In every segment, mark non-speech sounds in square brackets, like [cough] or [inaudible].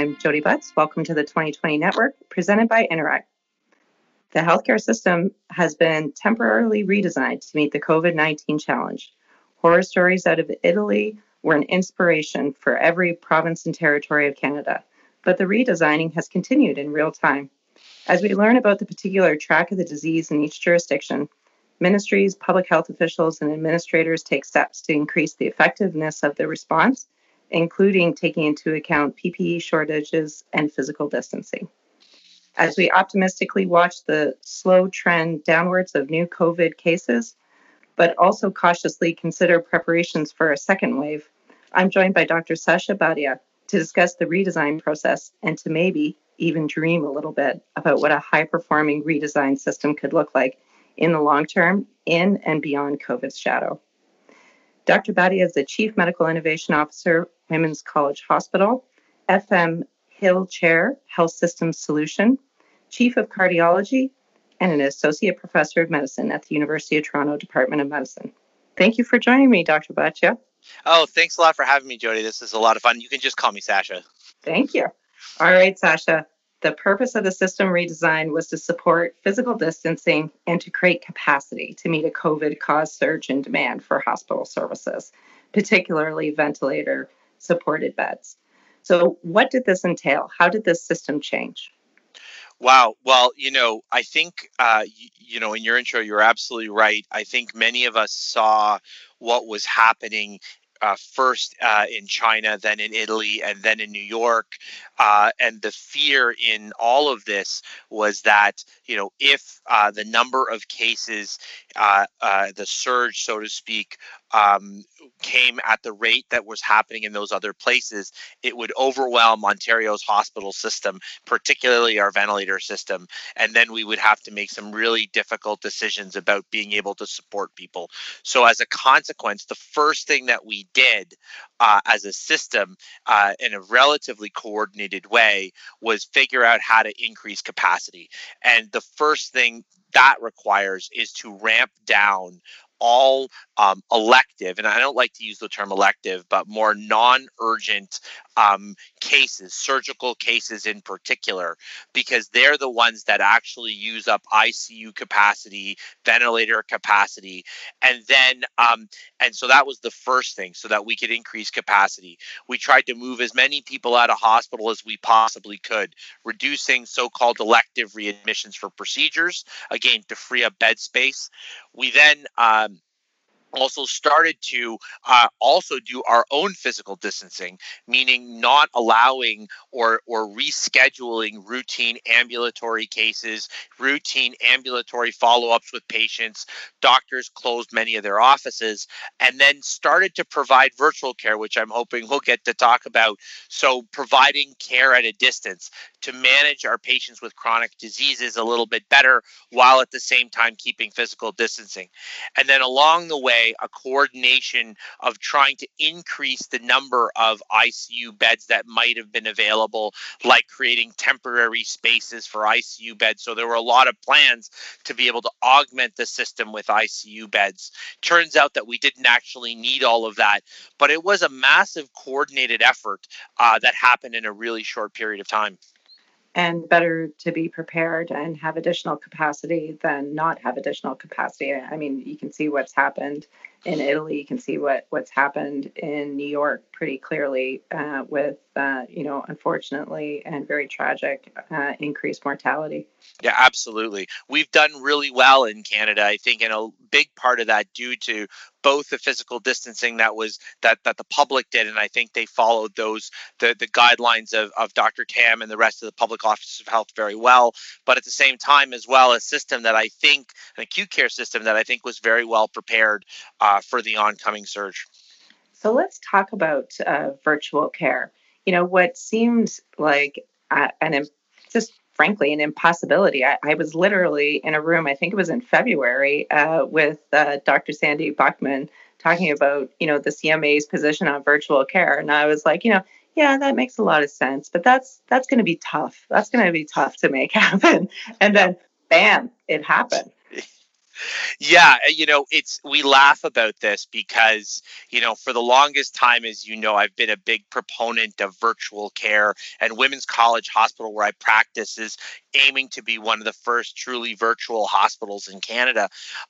I'm Jodi Butts. Welcome to the 2020 Network, presented by Interact. The healthcare system has been temporarily redesigned to meet the COVID 19 challenge. Horror stories out of Italy were an inspiration for every province and territory of Canada, but the redesigning has continued in real time. As we learn about the particular track of the disease in each jurisdiction, ministries, public health officials, and administrators take steps to increase the effectiveness of the response, including taking into account PPE shortages and physical distancing. As we optimistically watch the slow trend downwards of new COVID cases, but also cautiously consider preparations for a second wave, I'm joined by Dr. Sacha Bhatia to discuss the redesign process and to maybe even dream a little bit about what a high performing redesign system could look like in the long term, in and beyond COVID's shadow. Dr. Bhatia is the Chief Medical Innovation Officer, Women's College Hospital, FM Hill Chair, Health Systems Solution, Chief of Cardiology, and an Associate Professor of Medicine at the University of Toronto Department of Medicine. Thank you for joining me, Dr. Bhatia. Oh, thanks a lot for having me, Jodi. This is a lot of fun. You can just call me Sacha. Thank you. All right, Sacha. The purpose of the system redesign was to support physical distancing and to create capacity to meet a COVID caused surge in demand for hospital services, particularly ventilator supported beds. So, what did this entail? How did this system change? Wow. Well, you know, I think, uh, you, you know, in your intro, you're absolutely right. I think many of us saw what was happening uh, first uh, in China, then in Italy, and then in New York. Uh, and the fear in all of this was that, you know, if uh, the number of cases, uh, the surge, so to speak, um, came at the rate that was happening in those other places, it would overwhelm Ontario's hospital system, particularly our ventilator system. And then we would have to make some really difficult decisions about being able to support people. So, as a consequence, the first thing that we did uh, as a system uh, in a relatively coordinated way was figure out how to increase capacity. And the first thing that requires is to ramp down all um, elective, and I don't like to use the term elective, but more non urgent um, cases, surgical cases in particular, because they're the ones that actually use up ICU capacity, ventilator capacity, and then, um, and so that was the first thing so that we could increase capacity. We tried to move as many people out of hospital as we possibly could, reducing so called elective readmissions for procedures, again, to free up bed space. We then, um, also started to uh, also do our own physical distancing, meaning not allowing or or rescheduling routine ambulatory cases, routine ambulatory follow-ups with patients. Doctors closed many of their offices, and then started to provide virtual care, which I'm hoping we'll get to talk about. So providing care at a distance to manage our patients with chronic diseases a little bit better, while at the same time keeping physical distancing, and then along the way a coordination of trying to increase the number of ICU beds that might have been available, like creating temporary spaces for ICU beds. So there were a lot of plans to be able to augment the system with ICU beds. Turns out that we didn't actually need all of that, but it was a massive coordinated effort uh, that happened in a really short period of time and better to be prepared and have additional capacity than not have additional capacity. I mean, you can see what's happened in Italy. You can see what what's happened in New York pretty clearly uh, with, uh, you know, unfortunately and very tragic uh, increased mortality. Yeah, absolutely. We've done really well in Canada. I think, and a big part of that due to both the physical distancing that was that that the public did, and I think they followed those the the guidelines of of Dr. Tam and the rest of the public office of health very well. But at the same time, as well, a system that I think an acute care system that I think was very well prepared uh, for the oncoming surge. So let's talk about uh, virtual care. You know, what seemed like an just frankly an impossibility. I, I, was literally in a room, I think it was in February, uh, with uh, Dr. Sandy Buchman talking about, you know, the CMA's position on virtual care. And I was like, you know, yeah, that makes a lot of sense, but that's that's going to be tough. That's going to be tough to make [laughs] happen. And then, bam, it happened. Yeah, you know, it's we laugh about this because, you know, for the longest time as you know, I've been a big proponent of virtual care and Women's College Hospital where I practice is aiming to be one of the first truly virtual hospitals in Canada.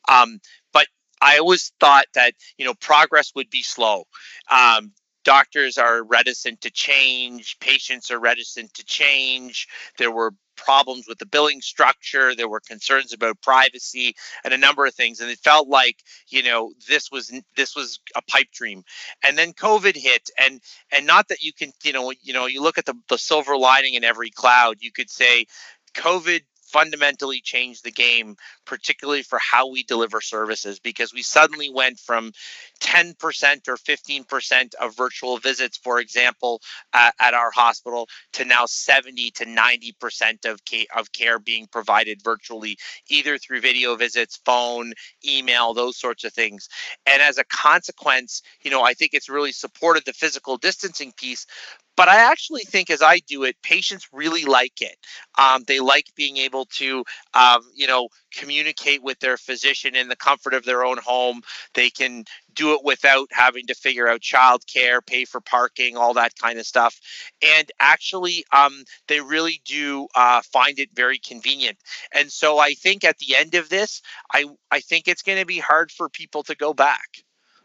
Um, but I always thought that, you know, progress would be slow. Um, doctors are reticent to change, patients are reticent to change. There were problems with the billing structure, there were concerns about privacy and a number of things and it felt like, you know, this was this was a pipe dream. And then COVID hit and and not that you can, you know, you know, you look at the the silver lining in every cloud, you could say COVID fundamentally changed the game, particularly for how we deliver services, because we suddenly went from 10% or 15% of virtual visits, for example, uh, at our hospital, to now 70 to 90% of, ca- of care being provided virtually, either through video visits, phone, email, those sorts of things. And as a consequence, you know, I think it's really supported the physical distancing piece, but I actually think as I do it, patients really like it. Um, they like being able to, um, you know, communicate with their physician in the comfort of their own home. They can do it without having to figure out childcare, pay for parking, all that kind of stuff. And actually, um, they really do uh, find it very convenient. And so I think at the end of this, I I think it's going to be hard for people to go back.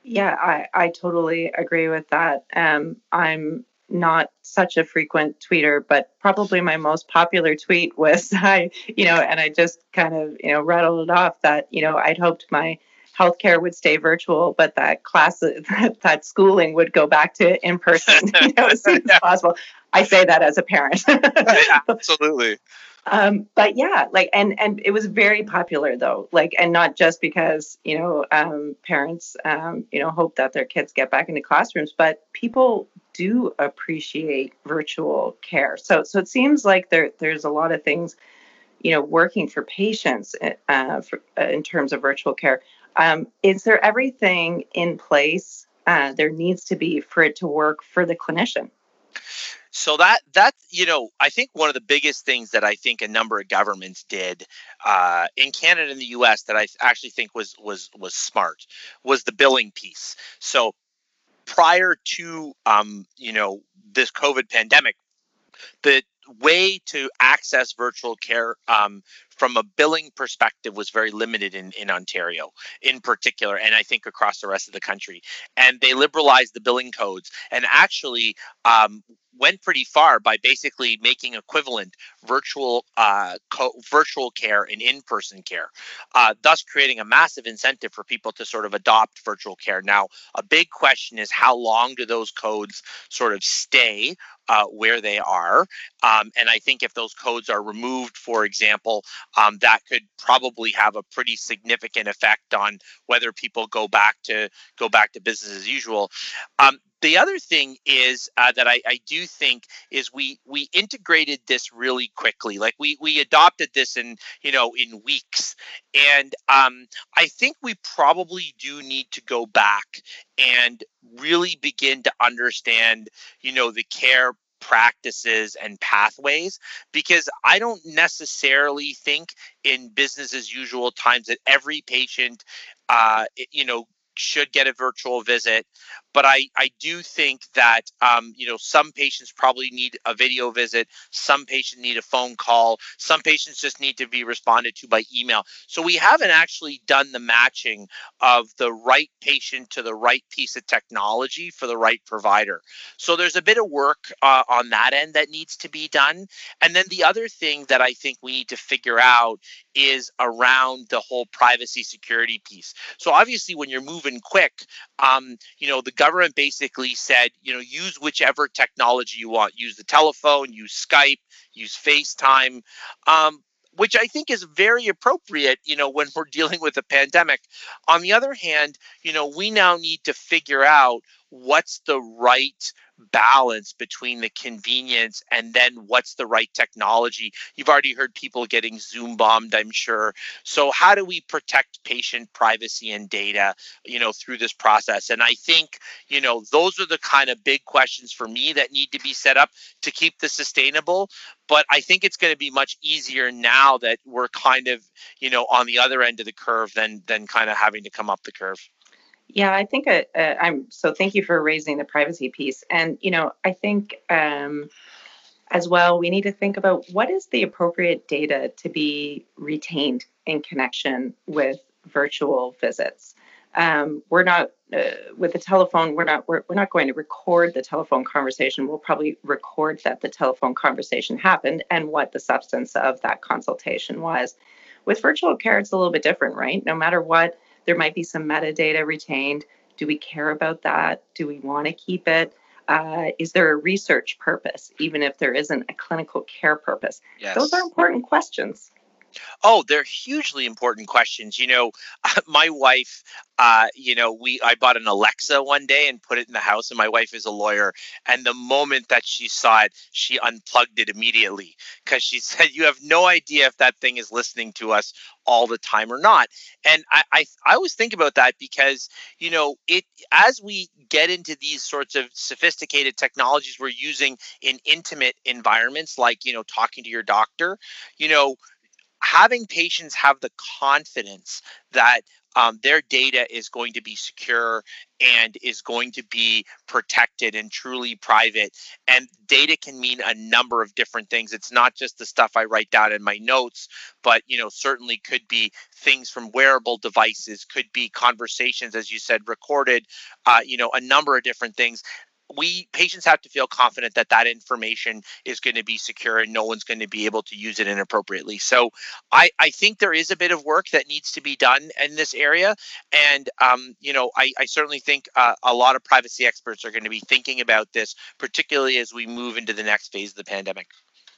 Yeah, I, I totally agree with that. Um, I'm not such a frequent tweeter, but probably my most popular tweet was [laughs] I, you know, and I just kind of, you know, rattled it off that, you know, I'd hoped my healthcare would stay virtual, but that class, that, [laughs] that schooling would go back to in person, [laughs] you know, as soon as possible. I say that as a parent. yeah, absolutely um, but yeah, like and and it was very popular though, like and not just because you know um, parents um, you know hope that their kids get back into classrooms, but people do appreciate virtual care. So so it seems like there there's a lot of things you know working for patients uh, for, uh, in terms of virtual care. Um, is there everything in place uh, there needs to be for it to work for the clinician? So that that you know i think one of the biggest things that i think a number of governments did uh, in canada and the us that i actually think was was was smart was the billing piece. So prior to um, you know this covid pandemic the way to access virtual care um, from a billing perspective was very limited in, in Ontario in particular, and I think across the rest of the country. And they liberalized the billing codes and actually um, went pretty far by basically making equivalent virtual uh, co- virtual care and in-person care, uh, thus creating a massive incentive for people to sort of adopt virtual care. Now, a big question is how long do those codes sort of stay uh, where they are. Um, and I think if those codes are removed, for example, um, that could probably have a pretty significant effect on whether people go back to go back to business as usual. Um, the other thing is uh, that I, I, do think is we we integrated this really quickly. Like we we adopted this in you know in weeks, and um, I think we probably do need to go back and really begin to understand you know the care practices and pathways because I don't necessarily think in business as usual times that every patient uh, you know should get a virtual visit but I, I do think that um, you know some patients probably need a video visit some patients need a phone call some patients just need to be responded to by email. So we haven't actually done the matching of the right patient to the right piece of technology for the right provider. So there's a bit of work uh, on that end that needs to be done. And then the other thing that i think we need to figure out is around the whole privacy security piece. So obviously when you're moving quick um, you know the government basically said, you know, use whichever technology you want. Use the telephone, use Skype, use FaceTime, um, which I think is very appropriate, you know, when we're [laughs] dealing with a pandemic. On the other hand, you know, we now need to figure out what's the right balance between the convenience and then what's the right technology. You've already heard people getting Zoom bombed, I'm sure. So how do we protect patient privacy and data, you know, through this process? And I think, you know, those are the kind of big questions for me that need to be set up to keep this sustainable. But I think it's going to be much easier now that we're kind of, you know, on the other end of the curve than than kind of having to come up the curve. Yeah, I think uh, uh, I'm so thank you for raising the privacy piece. And, you know, I think um, as well, we need to think about what is the appropriate data to be retained in connection with virtual visits. Um, we're not uh, with the telephone. We're not. We're, we're not going to record the telephone conversation. We'll probably record that the telephone conversation happened and what the substance of that consultation was. With virtual care, it's a little bit different, right? No matter what there might be some metadata retained. Do we care about that? Do we want to keep it? Uh, is there a research purpose, even if there isn't a clinical care purpose? Yes. Those are important questions. Oh, they're hugely important questions. You know, [laughs] my wife, uh, you know, we I bought an Alexa one day and put it in the house, and my wife is a lawyer. And the moment that she saw it, she unplugged it immediately because she [laughs] said, "You have no idea if that thing is listening to us all the time or not." And I, I, I always think about that because you know, it as we get into these sorts of sophisticated technologies we're using in intimate environments, like you know, talking to your doctor, you know having patients have the confidence that um, their data is going to be secure and is going to be protected and truly private. And data can mean a number of different things. It's not just the stuff I write down in my notes, but you know, certainly could be things from wearable devices, could be conversations, as you said, recorded. Uh, you know, a number of different things we patients have to feel confident that that information is going to be secure and no one's going to be able to use it inappropriately. So i i think there is a bit of work that needs to be done in this area. And um, you know i i certainly think uh, a lot of privacy experts are going to be thinking about this particularly as we move into the next phase of the pandemic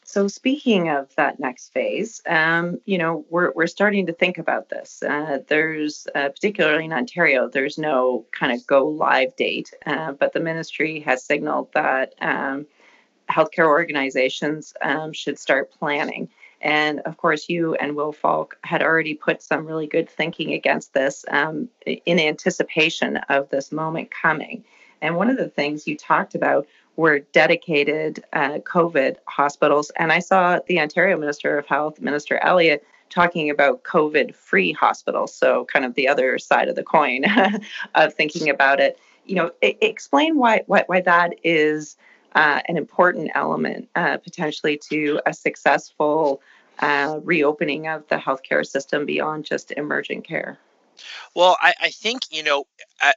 so speaking of that next phase, um, you know, we're, we're starting to think about this. Uh, there's, uh, particularly in Ontario, there's no kind of go live date, uh, but the ministry has signaled that um, healthcare organizations um, should start planning. And of course, you and Will Falk had already put some really good thinking against this um, in anticipation of this moment coming. And one of the things you talked about were dedicated uh, COVID hospitals. And I saw the Ontario Minister of Health, Minister Elliott, talking about COVID free hospitals. So, kind of the other side of the coin [laughs] of thinking about it. You know, explain why, why, why that is uh, an important element uh, potentially to a successful uh, reopening of the healthcare system beyond just emergent care. Well, I, I think, you know,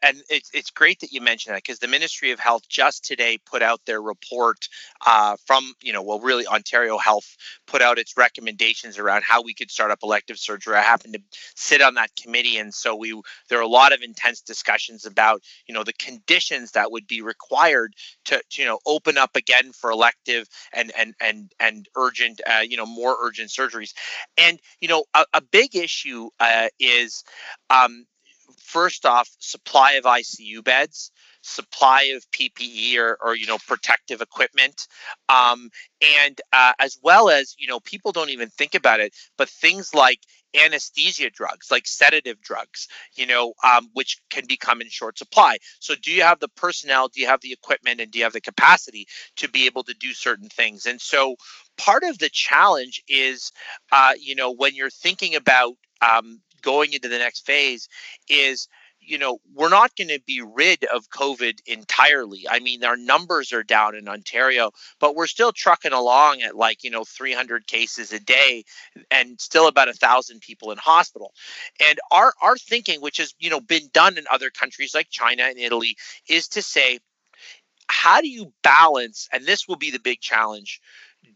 and it's, it's great that you mentioned that because the Ministry of Health just today put out their report uh, from, you know, well, really Ontario Health put out its recommendations around how we could start up elective surgery. I happened to sit on that committee, and so we there are a lot of intense discussions about, you know, the conditions that would be required to, to you know, open up again for elective and and and and urgent, uh, you know, more urgent surgeries. And you know, a, a big issue uh, is um, first off, supply of ICU beds, supply of PPE or, or you know protective equipment, um, and uh, as well as you know people don't even think about it, but things like anesthesia drugs, like sedative drugs, you know, um, which can become in short supply. So, do you have the personnel? Do you have the equipment? And do you have the capacity to be able to do certain things? And so, part of the challenge is, uh, you know, when you're thinking about um, going into the next phase is you know, we're not going to be rid of COVID entirely. I mean, our numbers are down in Ontario, but we're still trucking along at like, you know, 300 cases a day and still about a thousand people in hospital. And our, our thinking, which has, you know, been done in other countries like China and Italy, is to say, how do you balance, and this will be the big challenge,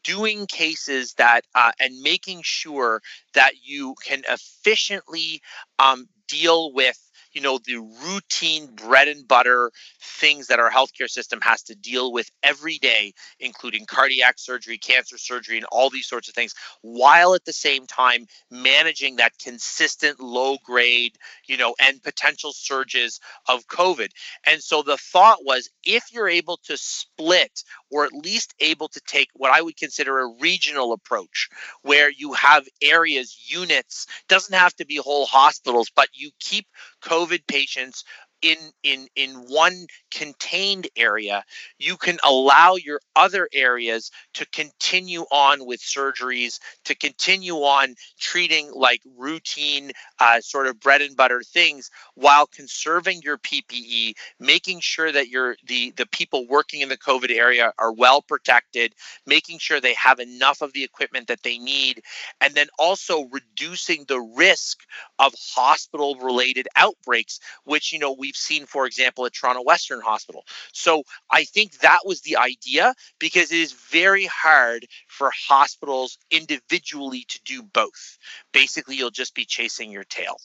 doing cases that uh, and making sure that you can efficiently um, deal with you know the routine bread and butter things that our healthcare system has to deal with every day including cardiac surgery cancer surgery and all these sorts of things while at the same time managing that consistent low grade you know and potential surges of covid. And so the thought was if you're able to split or at least able to take what i would consider a regional approach where you have areas units doesn't have to be whole hospitals but you keep COVID patients in in in one contained area you can allow your other areas to continue on with surgeries to continue on treating like routine uh, sort of bread and butter things while conserving your ppe making sure that your the the people working in the covid area are well protected making sure they have enough of the equipment that they need and then also reducing the risk of hospital related outbreaks which you know we've seen for example at toronto western hospital so I think that was the idea because it is very hard for hospitals individually to do both. Basically, you'll just be chasing your tail.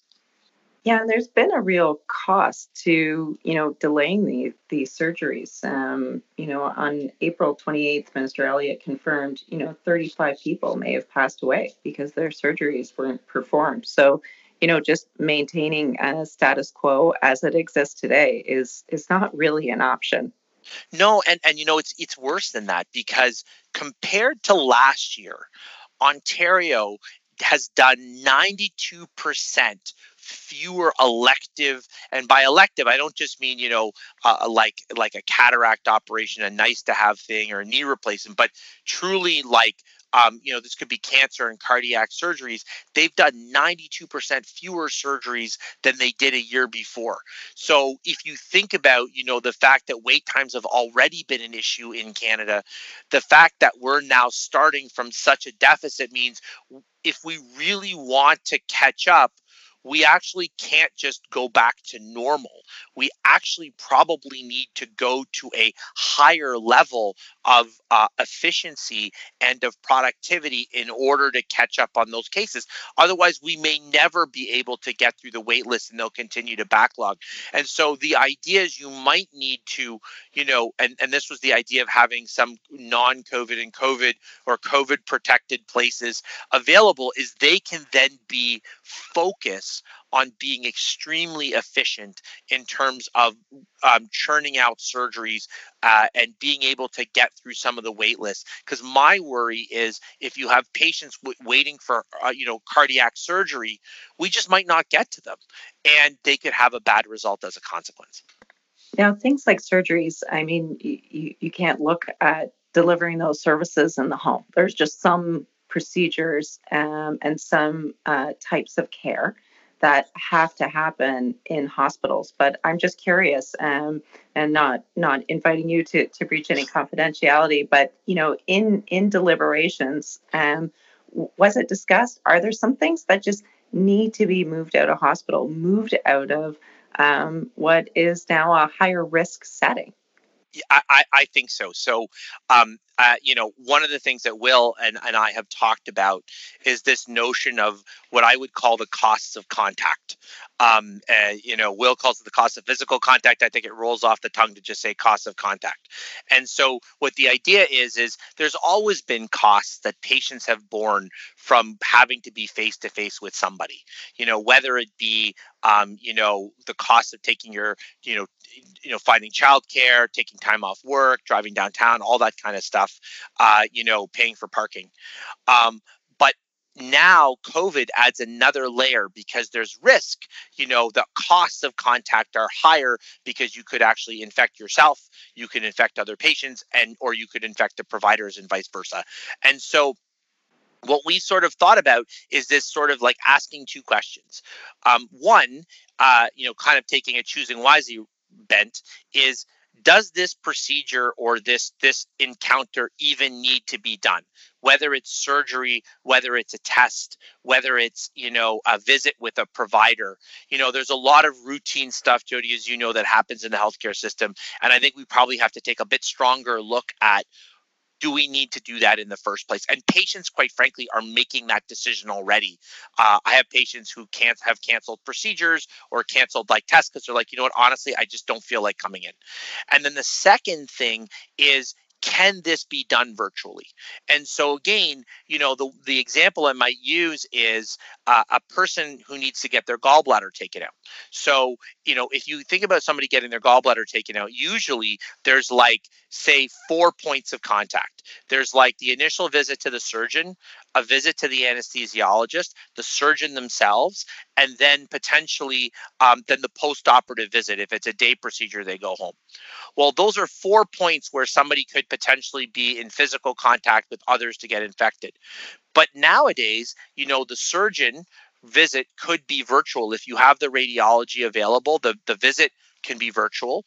Yeah, and there's been a real cost to you know delaying the, these surgeries. Um, you know, on April 28th, Minister Elliott confirmed you know 35 people may have passed away because their surgeries weren't performed. So you know, just maintaining a status quo as it exists today is is not really an option. No, and and you know it's it's worse than that because compared to last year, Ontario has done 92% fewer elective and by elective i don't just mean you know uh, like like a cataract operation a nice to have thing or a knee replacement but truly like um, you know, this could be cancer and cardiac surgeries. They've done 92% fewer surgeries than they did a year before. So if you think about, you know, the fact that wait times have already been an issue in Canada, the fact that we're now starting from such a deficit means if we really want to catch up, we actually can't just go back to normal. We actually probably need to go to a higher level of uh, efficiency and of productivity in order to catch up on those cases. Otherwise, we may never be able to get through the wait list and they'll continue to backlog. And so the idea is you might need to, you know, and, and this was the idea of having some non COVID and COVID or COVID protected places available, is they can then be focused on being extremely efficient in terms of um, churning out surgeries uh, and being able to get through some of the wait lists. Because my worry is if you have patients w- waiting for uh, you know cardiac surgery, we just might not get to them, and they could have a bad result as a consequence. Now, things like surgeries, I mean, you, you can't look at delivering those services in the home. There's just some procedures um, and some uh, types of care that have to happen in hospitals. But I'm just curious, um, and not not inviting you to to breach any confidentiality, but you know, in in deliberations, um, was it discussed? Are there some things that just need to be moved out of hospital, moved out of um, what is now a higher risk setting? I, I think so. So, um, uh, you know, one of the things that Will and, and I have talked about is this notion of what I would call the costs of contact. Um, uh, you know, Will calls it the cost of physical contact. I think it rolls off the tongue to just say cost of contact. And so, what the idea is is there's always been costs that patients have borne from having to be face to face with somebody. You know, whether it be um, you know the cost of taking your you know you know finding childcare, taking time off work, driving downtown, all that kind of stuff. Uh, you know, paying for parking. Um, but now COVID adds another layer because there's risk. You know, the costs of contact are higher because you could actually infect yourself, you could infect other patients, and or you could infect the providers and vice versa. And so what we sort of thought about is this sort of like asking two questions. Um, one, uh, you know, kind of taking a choosing wisely bent is does this procedure or this this encounter even need to be done? Whether it's surgery whether it's a test whether it's you know a visit with a provider. You know there's a lot of routine stuff jodi as you know that happens in the healthcare system and i think we probably have to take a bit stronger look at do we need to do that in the first place? And patients, quite frankly, are making that decision already. Uh, I have patients who can't have canceled procedures or canceled like tests because they're like, you know what, honestly, I just don't feel like coming in. And then the second thing is can this be done virtually? And so again you know the the example i might use is uh, a person who needs to get their gallbladder taken out. So you know if you think about somebody getting their gallbladder taken out usually there's like say four points of contact. There's like the initial visit to the surgeon a visit to the anesthesiologist the surgeon themselves and then potentially um, then the post-operative visit if it's a day procedure they go home. Well those are four points where somebody could potentially be in physical contact with others to get infected. But nowadays you know the surgeon visit could be virtual. If you have the radiology available the, the visit can be virtual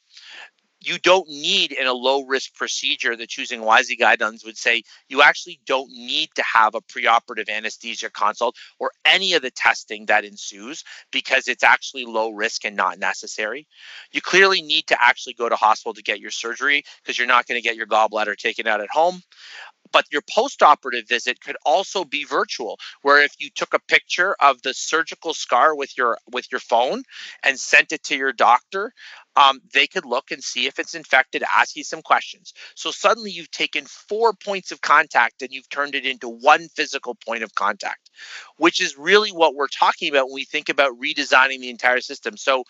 you don't need in a low risk procedure the choosing wisely guidelines would say you actually don't need to have a preoperative anesthesia consult or any of the testing that ensues because it's actually low risk and not necessary. You clearly need to actually go to hospital to get your surgery because you're not going to get your gallbladder taken out at home but your post-operative visit could also be virtual where if you took a picture of the surgical scar with your with your phone and sent it to your doctor um, they could look and see if it's infected, ask you some questions. So suddenly you've taken four points of contact and you've turned it into one physical point of contact, which is really what we're talking about when we think about redesigning the entire system. So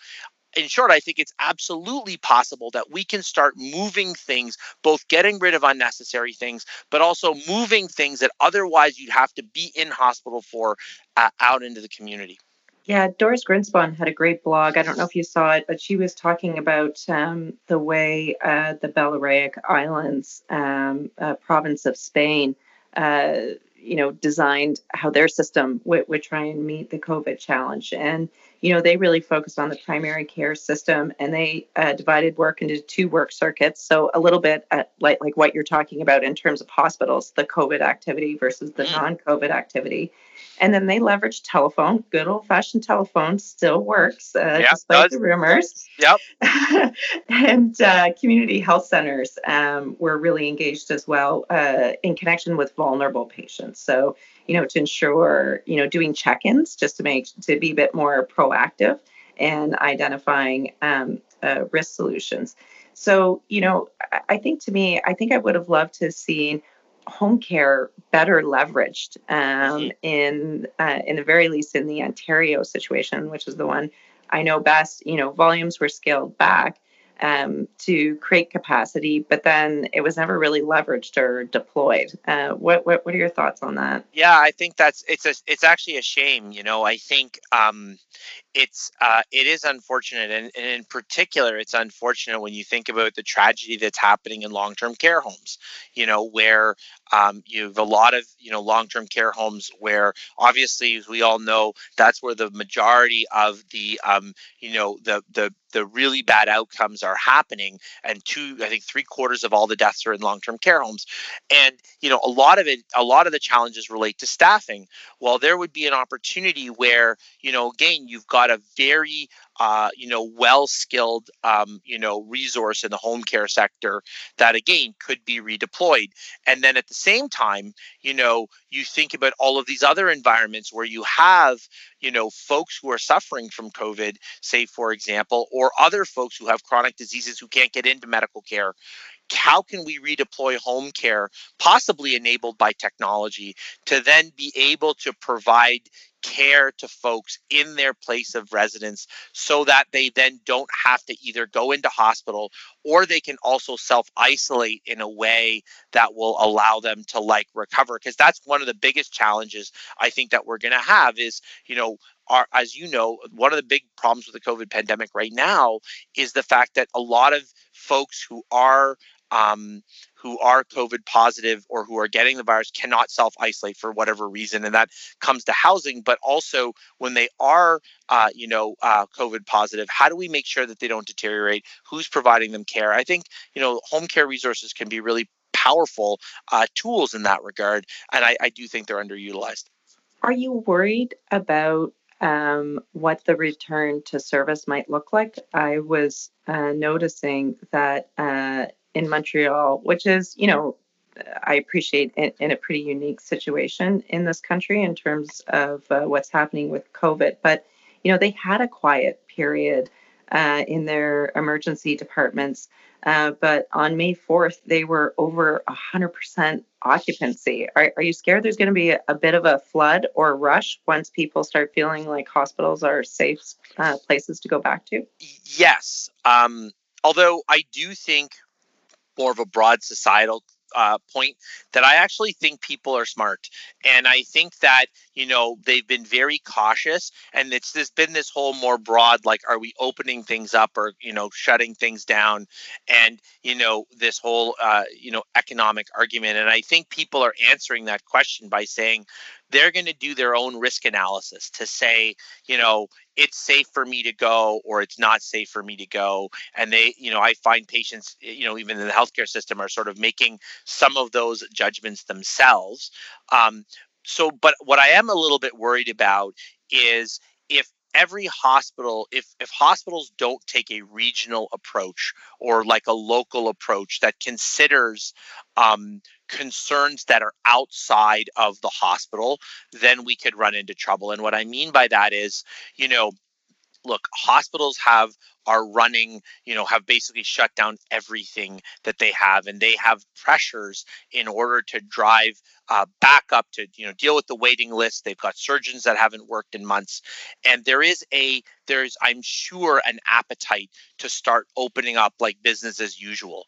in short, I think it's absolutely possible that we can start moving things, both getting rid of unnecessary things, but also moving things that otherwise you'd have to be in hospital for uh, out into the community. Yeah, Doris Grinspun had a great blog. I don't know if you saw it, but she was talking about um, the way uh, the Balearic Islands, um, uh, province of Spain, uh, you know, designed how their system would, would try and meet the COVID challenge. And you know, they really focused on the primary care system and they uh, divided work into two work circuits. So a little bit at, like like what you're talking about in terms of hospitals, the COVID activity versus the mm. non-COVID activity. And then they leveraged telephone, good old fashioned telephone still works, uh, yep, despite the rumors. Yep. [laughs] and uh, community health centers um, were really engaged as well uh, in connection with vulnerable patients. So you know, to ensure, you know, doing check-ins just to make to be a bit more proactive and identifying um, uh, risk solutions. So, you know, I, I think to me, I think I would have loved to have seen home care better leveraged um, mm-hmm. in uh, in the very least in the Ontario situation, which is the one I know best. You know, volumes were scaled back, um, to create capacity, but then it was never really leveraged or deployed. Uh, what, what what are your thoughts on that? Yeah, I think that's it's a it's actually a shame. You know, I think um, it's uh, it is unfortunate, and, and, in particular, it's unfortunate when you think about the tragedy that's happening in long term care homes. You know, where um, you have a lot of you know long term care homes where obviously, as we all know, that's where the majority of the um, you know the the the really bad outcomes are happening. And two i think three quarters of all the deaths are in long-term care homes. And you know a lot of it a lot of the challenges relate to staffing. Well there would be an opportunity where you know again you've got a very uh, you know, well-skilled, um, you know, resource in the home care sector that again could be redeployed. And then at the same time, you know, you think about all of these other environments where you have, you know, folks who are suffering from COVID, say for example, or other folks who have chronic diseases who can't get into medical care how can we redeploy home care, possibly enabled by technology, to then be able to provide care to folks in their place of residence so that they then don't have to either go into hospital or they can also self isolate in a way that will allow them to like recover? Because that's one of the biggest challenges i think that we're going to have is you know are as you know one of the big problems with the covid pandemic right now is the fact that a lot of folks who are um, who are COVID positive or who are getting the virus cannot self isolate for whatever reason, and that comes to housing. But also, when they are, uh, you know, uh, COVID positive, how do we make sure that they don't deteriorate? Who's providing them care? I think you know, home care resources can be really powerful uh, tools in that regard, and I, I do think they're underutilized. Are you worried about um, what the return to service might look like. I was uh, noticing that uh, in Montreal, which is, you know, I appreciate in, in, a pretty unique situation in this country in terms of uh, what's happening with COVID. But you know, they had a quiet period uh, in their emergency departments. Uh, but on May 4th, they were over 100% occupancy. Are, are you scared there's going to be a, a, bit of a flood or rush once people start feeling like hospitals are safe uh, places to go back to? Yes. Um, although I do think more of a broad societal uh, point that I actually think people are smart, and I think that you know they've been very cautious, and it's this been this whole more broad like, are we opening things up or you know shutting things down, and you know this whole uh, you know economic argument, and I think people are answering that question by saying they're going to do their own risk analysis to say, you know, it's safe for me to go or it's not safe for me to go. And they, you know, I find patients, you know, even in the healthcare system are sort of making some of those judgments themselves. Um, so, but what I am a little bit worried about is if every hospital if if hospitals don't take a regional approach or like a local approach that considers um, concerns that are outside of the hospital then we could run into trouble. And what i mean by that is you know look hospitals have are running you know have basically shut down everything that they have and they have pressures in order to drive uh, back up to you know deal with the waiting list. They've got surgeons that haven't worked in months. And there is a there's i'm sure an appetite to start opening up like business as usual.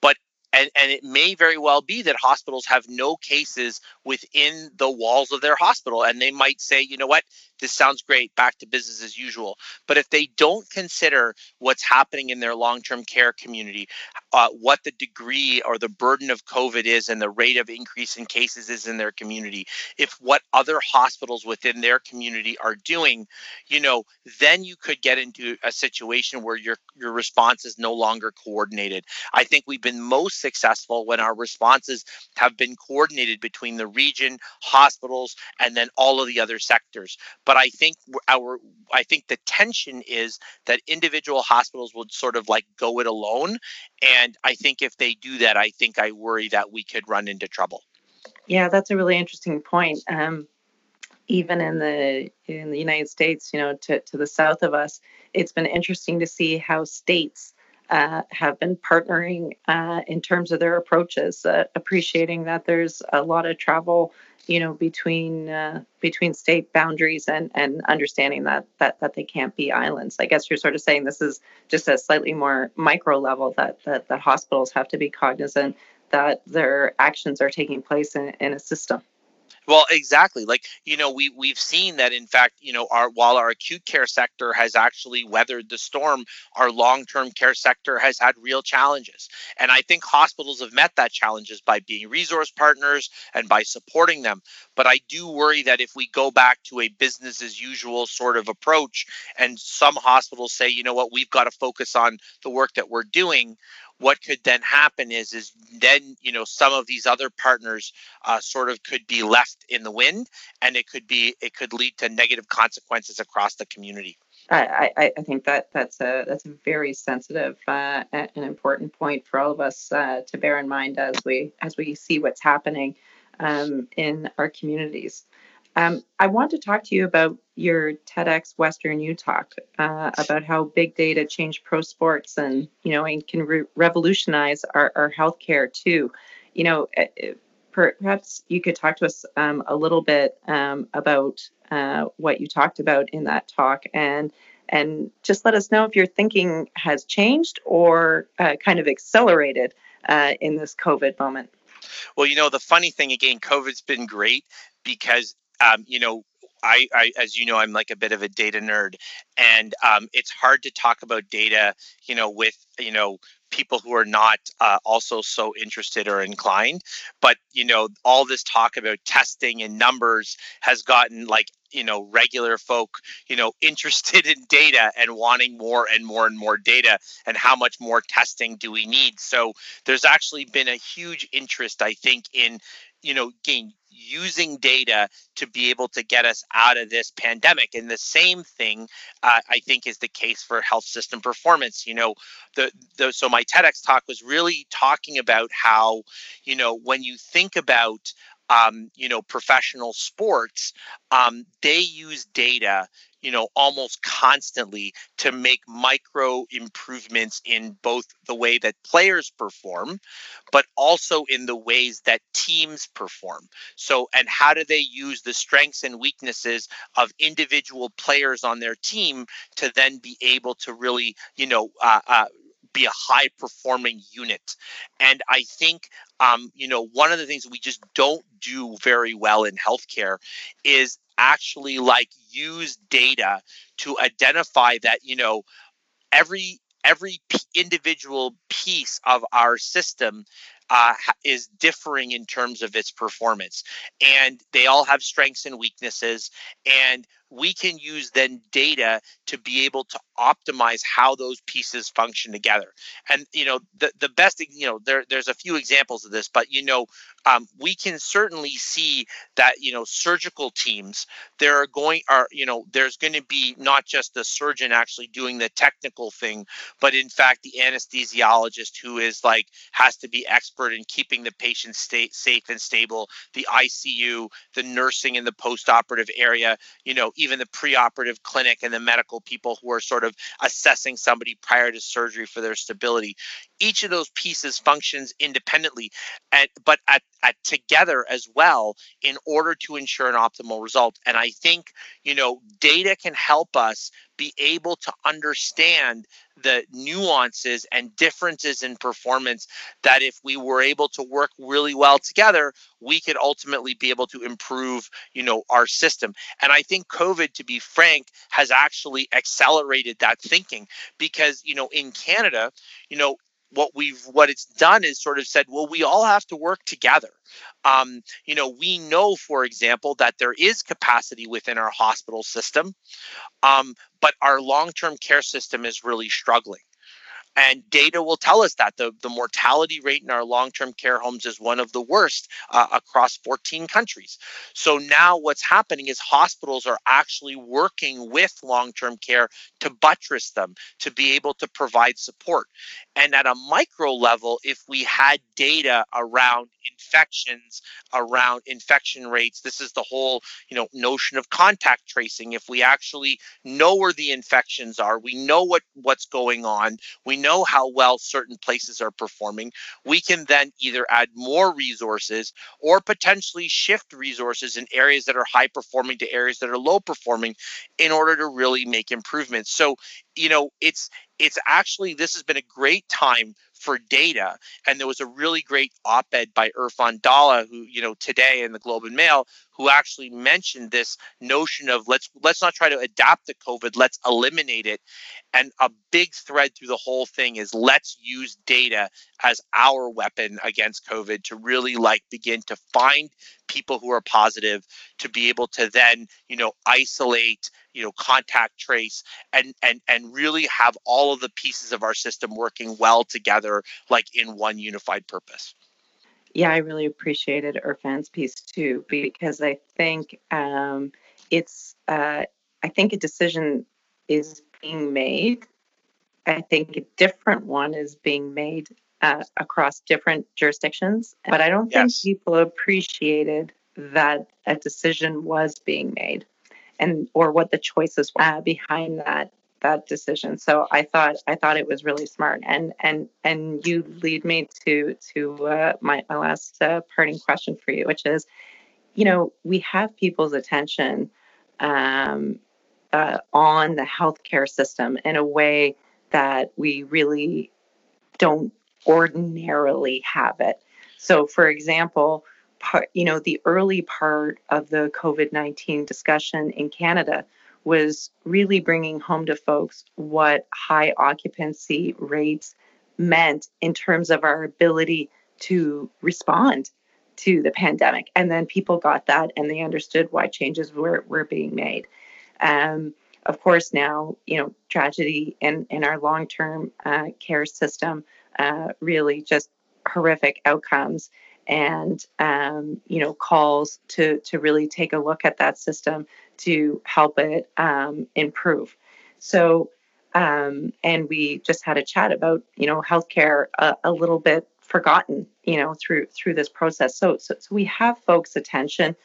But and, and it may very well be that hospitals have no cases within the walls of their hospital and they might say you know what? This sounds great. Back to business as usual. But if they don't consider what's happening in their long-term care community uh, what the degree or the burden of covid is and the rate of increase in cases is in their community if what other hospitals within their community are doing you know then you could get into a situation where your your response is no longer coordinated. I think we've been most successful when our responses have been coordinated between the region hospitals and then all of the other sectors but I think our I think the tension is that individual hospitals would sort of like go it alone, and I think if they do that, I think I worry that we could run into trouble. Yeah, that's a really interesting point. Um, even in the in the United States, you know, to to the south of us, it's been interesting to see how states uh, have been partnering uh, in terms of their approaches, uh, appreciating that there's a lot of travel you know between uh, between state boundaries and and understanding that that that they can't be islands. I guess you're sort of saying this is just a slightly more micro level that that, that hospitals have to be cognizant that their actions are taking place in, in a system well, exactly. Like you know, we we've seen that in fact, you know, our while our acute care sector has actually weathered the storm, our long-term care sector has had real challenges. And I think hospitals have met that challenges by being resource partners and by supporting them. But I do worry that if we go back to a business as usual sort of approach and some hospitals say, you know what, we've got to focus on the work that we're doing, what could then happen is is then you know some of these other partners uh, sort of could be left in the wind and it could be it could lead to negative consequences across the community I, I, I think that that's a that's a very sensitive uh, and important point for all of us uh, to bear in mind as we as we see what's happening um, in our communities. Um, I want to talk to you about your TEDx Western U talk uh, about how big data changed pro sports and you know and can re- revolutionize our, our healthcare too. You know, eh, eh, perhaps you could talk to us um, a little bit um, about uh, what you talked about in that talk and and just let us know if your thinking has changed or uh, kind of accelerated uh, in this COVID moment. Well, you know, the funny thing again, COVID's been great because um, you know, I, I, as you know, I'm like a bit of a data nerd, and um, it's hard to talk about data, you know, with you know people who are not uh, also so interested or inclined. But you know, all this talk about testing and numbers has gotten like you know regular folk you know [laughs] interested in data and wanting more and more and more data and how much more testing do we need so there's actually been a huge interest i think in you know, again, using data to be able to get us out of this pandemic. And the same thing, uh, I think, is the case for health system performance. You know, the, the so my TEDx talk was really talking about how, you know, when you think about um, you know, professional sports, um, they use data you know almost constantly to make micro improvements in both the way that players perform but also in the ways that teams perform. So and how do they use the strengths and weaknesses of individual players on their team to then be able to really you know uh, uh, be a high performing unit. And I think, um, you know, one of the things we just don't do very well in healthcare is actually like use data to identify that you know every every individual piece of our system uh, is differing in terms of its performance and they all have strengths and weaknesses and we can use then data to be able to optimize how those pieces function together. And you know the, the best you know there, there's a few examples of this but you know um, we can certainly see that you know surgical teams there are going are you know there's going to be not just the surgeon actually doing the technical thing but in fact the anesthesiologist who is like has to be expert in keeping the patient state safe and stable the icu the nursing in the post-operative area you know even the preoperative clinic and the medical people who are sort of assessing somebody prior to surgery for their stability. Each of those pieces functions independently, and but at, at together as well in order to ensure an optimal result. And I think you know data can help us be able to understand the nuances and differences in performance that if we were able to work really well together we could ultimately be able to improve you know our system. And i think covid to be frank has actually accelerated that thinking because you know in canada you know what we've what it's done is sort of said well we all have to work together. Um, you know we know for example that there is capacity within our hospital system um, but our long-term care system is really struggling and data will tell us that the, the mortality rate in our long term care homes is one of the worst uh, across 14 countries. So now what's happening is hospitals are actually working with long term care to buttress them, to be able to provide support. And at a micro level, if we had data around infections, around infection rates, this is the whole you know notion of contact tracing. If we actually know where the infections are, we know what what's going on, we know how well certain places are performing, we can then either add more resources or potentially shift resources in areas that are high performing to areas that are low performing in order to really make improvements. So, you know, it's it's actually this has been a great time for data. And there was a really great op-ed by Irfan Dhalla, who you know today in the Globe and Mail, who actually mentioned this notion of let's let's not try to adapt to COVID, let's eliminate it. And a big thread through the whole thing is let's use data as our weapon against COVID to really like begin to find people who are positive to be able to then you know isolate you know contact trace and and and really have all of the pieces of our system working well together like in one unified purpose. Yeah i really appreciated irfan's piece too because i think um, it's uh, i think a decision is being made. I think a different one is being made uh, across different jurisdictions but i don't yes. think people appreciated that a decision was being made and or what the choices were behind that that decision. So I thought I thought it was really smart. And and and you lead me to to uh, my my last uh, parting question for you, which is, you know, we have people's attention um, uh, on the healthcare system in a way that we really don't ordinarily have it. So, for example, part, you know, the early part of the COVID 19 discussion in Canada was really bringing home to folks what high occupancy rates meant in terms of our ability to respond to the pandemic. And then people got that and they understood why changes were, were being made. Um, of course, now, you know, tragedy in, in our long term uh, care system uh, really just horrific outcomes and um, you know calls to to really take a look at that system to help it um, improve. So, um, and we just had a chat about you know healthcare a, a, little bit forgotten you know through through this process. So, so so we have folks' attention,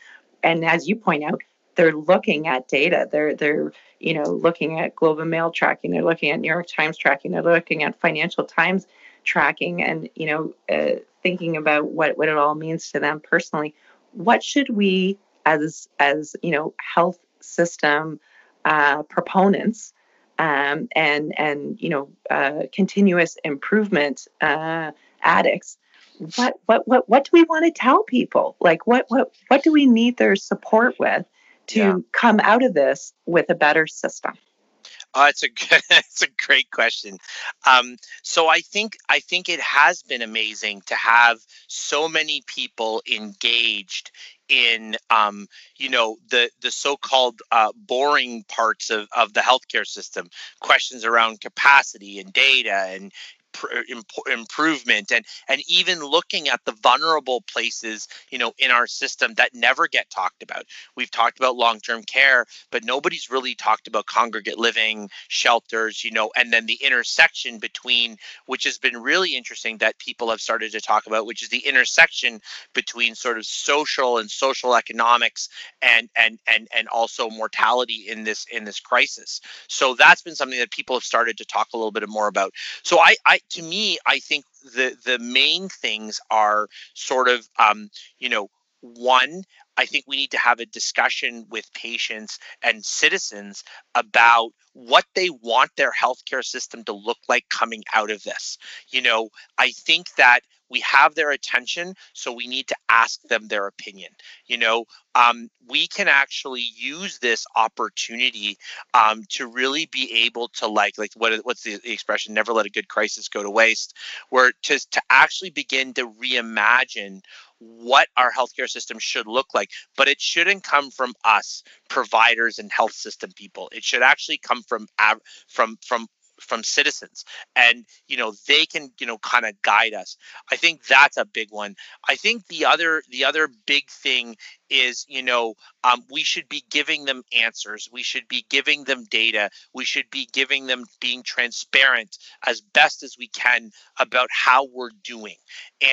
and as you point out, they're looking at data. They're they're you know looking at Globe and Mail tracking. They're looking at New York Times tracking. They're looking at Financial Times tracking, and you know uh, thinking about what what it all means to them personally. What should we as as you know health system uh, proponents um, and and you know uh, continuous improvement uh, addicts what what what what do we want to tell people like what what what do we need their support with to yeah. come out of this with a better system? Oh, it's a [laughs] it's a great question. Um, so I think I think it has been amazing to have so many people engaged in um, you know the the so-called uh, boring parts of, of the healthcare system questions around capacity and data and improvement and and even looking at the vulnerable places you know in our system that never get talked about. We've talked about long-term care but nobody's really talked about congregate living shelters you know and then the intersection between which has been really interesting that people have started to talk about which is the intersection between sort of social and social economics and and and and also mortality in this in this crisis. So that's been something that people have started to talk a little bit more about. So i i to me, I think the the main things are sort of um, you know one I think we need to have a discussion with patients and citizens about what they want their healthcare system to look like coming out of this. You know, I think that we have their attention, so we need to ask them their opinion. You know, um, we can actually use this opportunity um, to really be able to like, like what what's the, expression? Never let a good crisis go to waste. Where to to actually begin to reimagine what our healthcare system should look like, but it shouldn't come from us, providers and health system people. It should actually come from from from from citizens. And you know they can you know kind of guide us. I think that's a big one. I think the other the other big thing is you know um, we should be giving them answers. We should be giving them data. We should be giving them being transparent as best as we can about how we're doing.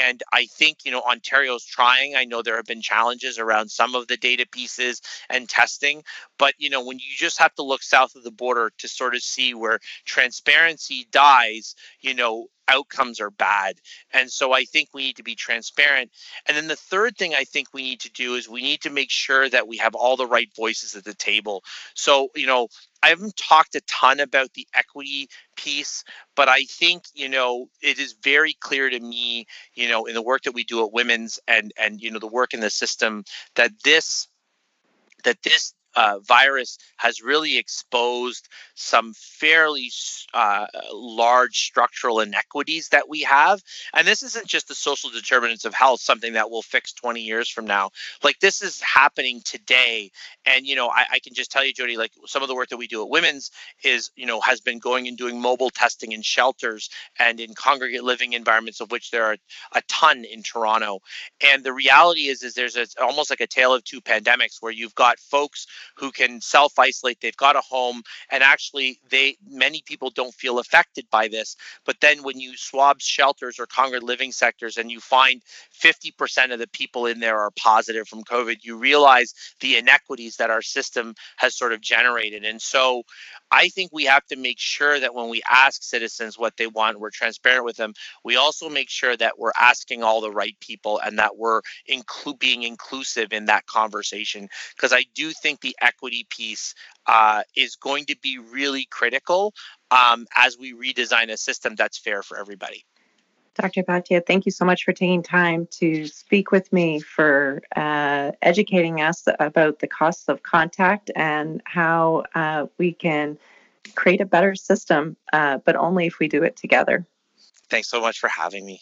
And i think you know ontario's trying. I know there have been challenges around some of the data pieces and testing but you know when you just have to look south of the border to sort of see where transparency dies you know outcomes are bad. And so I think we need to be transparent. And then the third thing I think we need to do is we need to make sure that we have all the right voices at the table. So, you know, I haven't talked a ton about the equity piece, but I think, you know, it is very clear to me, you know, in the work that we do at Women's and and you know the work in the system that this that this uh, virus has really exposed some fairly uh, large structural inequities that we have. And this isn't just the social determinants of health, something that will fix 20 years from now. Like this is happening today. And, you know, I, I can just tell you, Jodi, like some of the work that we do at Women's is, you know, has been going and doing mobile testing in shelters and in congregate living environments, of which there are a ton in Toronto. And the reality is, is there's a, almost like a tale of two pandemics where you've got folks who can self isolate. They've got a home, and actually, they many people don't feel affected by this. But then when you swab shelters or congregate living sectors, and you find 50% of the people in there are positive from COVID, you realize the inequities that our system has sort of generated. And so, I think we have to make sure that when we ask citizens what they want, we're transparent with them. We also make sure that we're asking all the right people and that we're inclu- being inclusive in that conversation. Because I do think the equity piece uh, is going to be really critical um, as we redesign a system that's fair for everybody. Dr. Bhatia, thank you so much for taking time to speak with me, for uh, educating us about the costs of contact and how uh, we can create a better system, uh, but only if we do it together. Thanks so much for having me.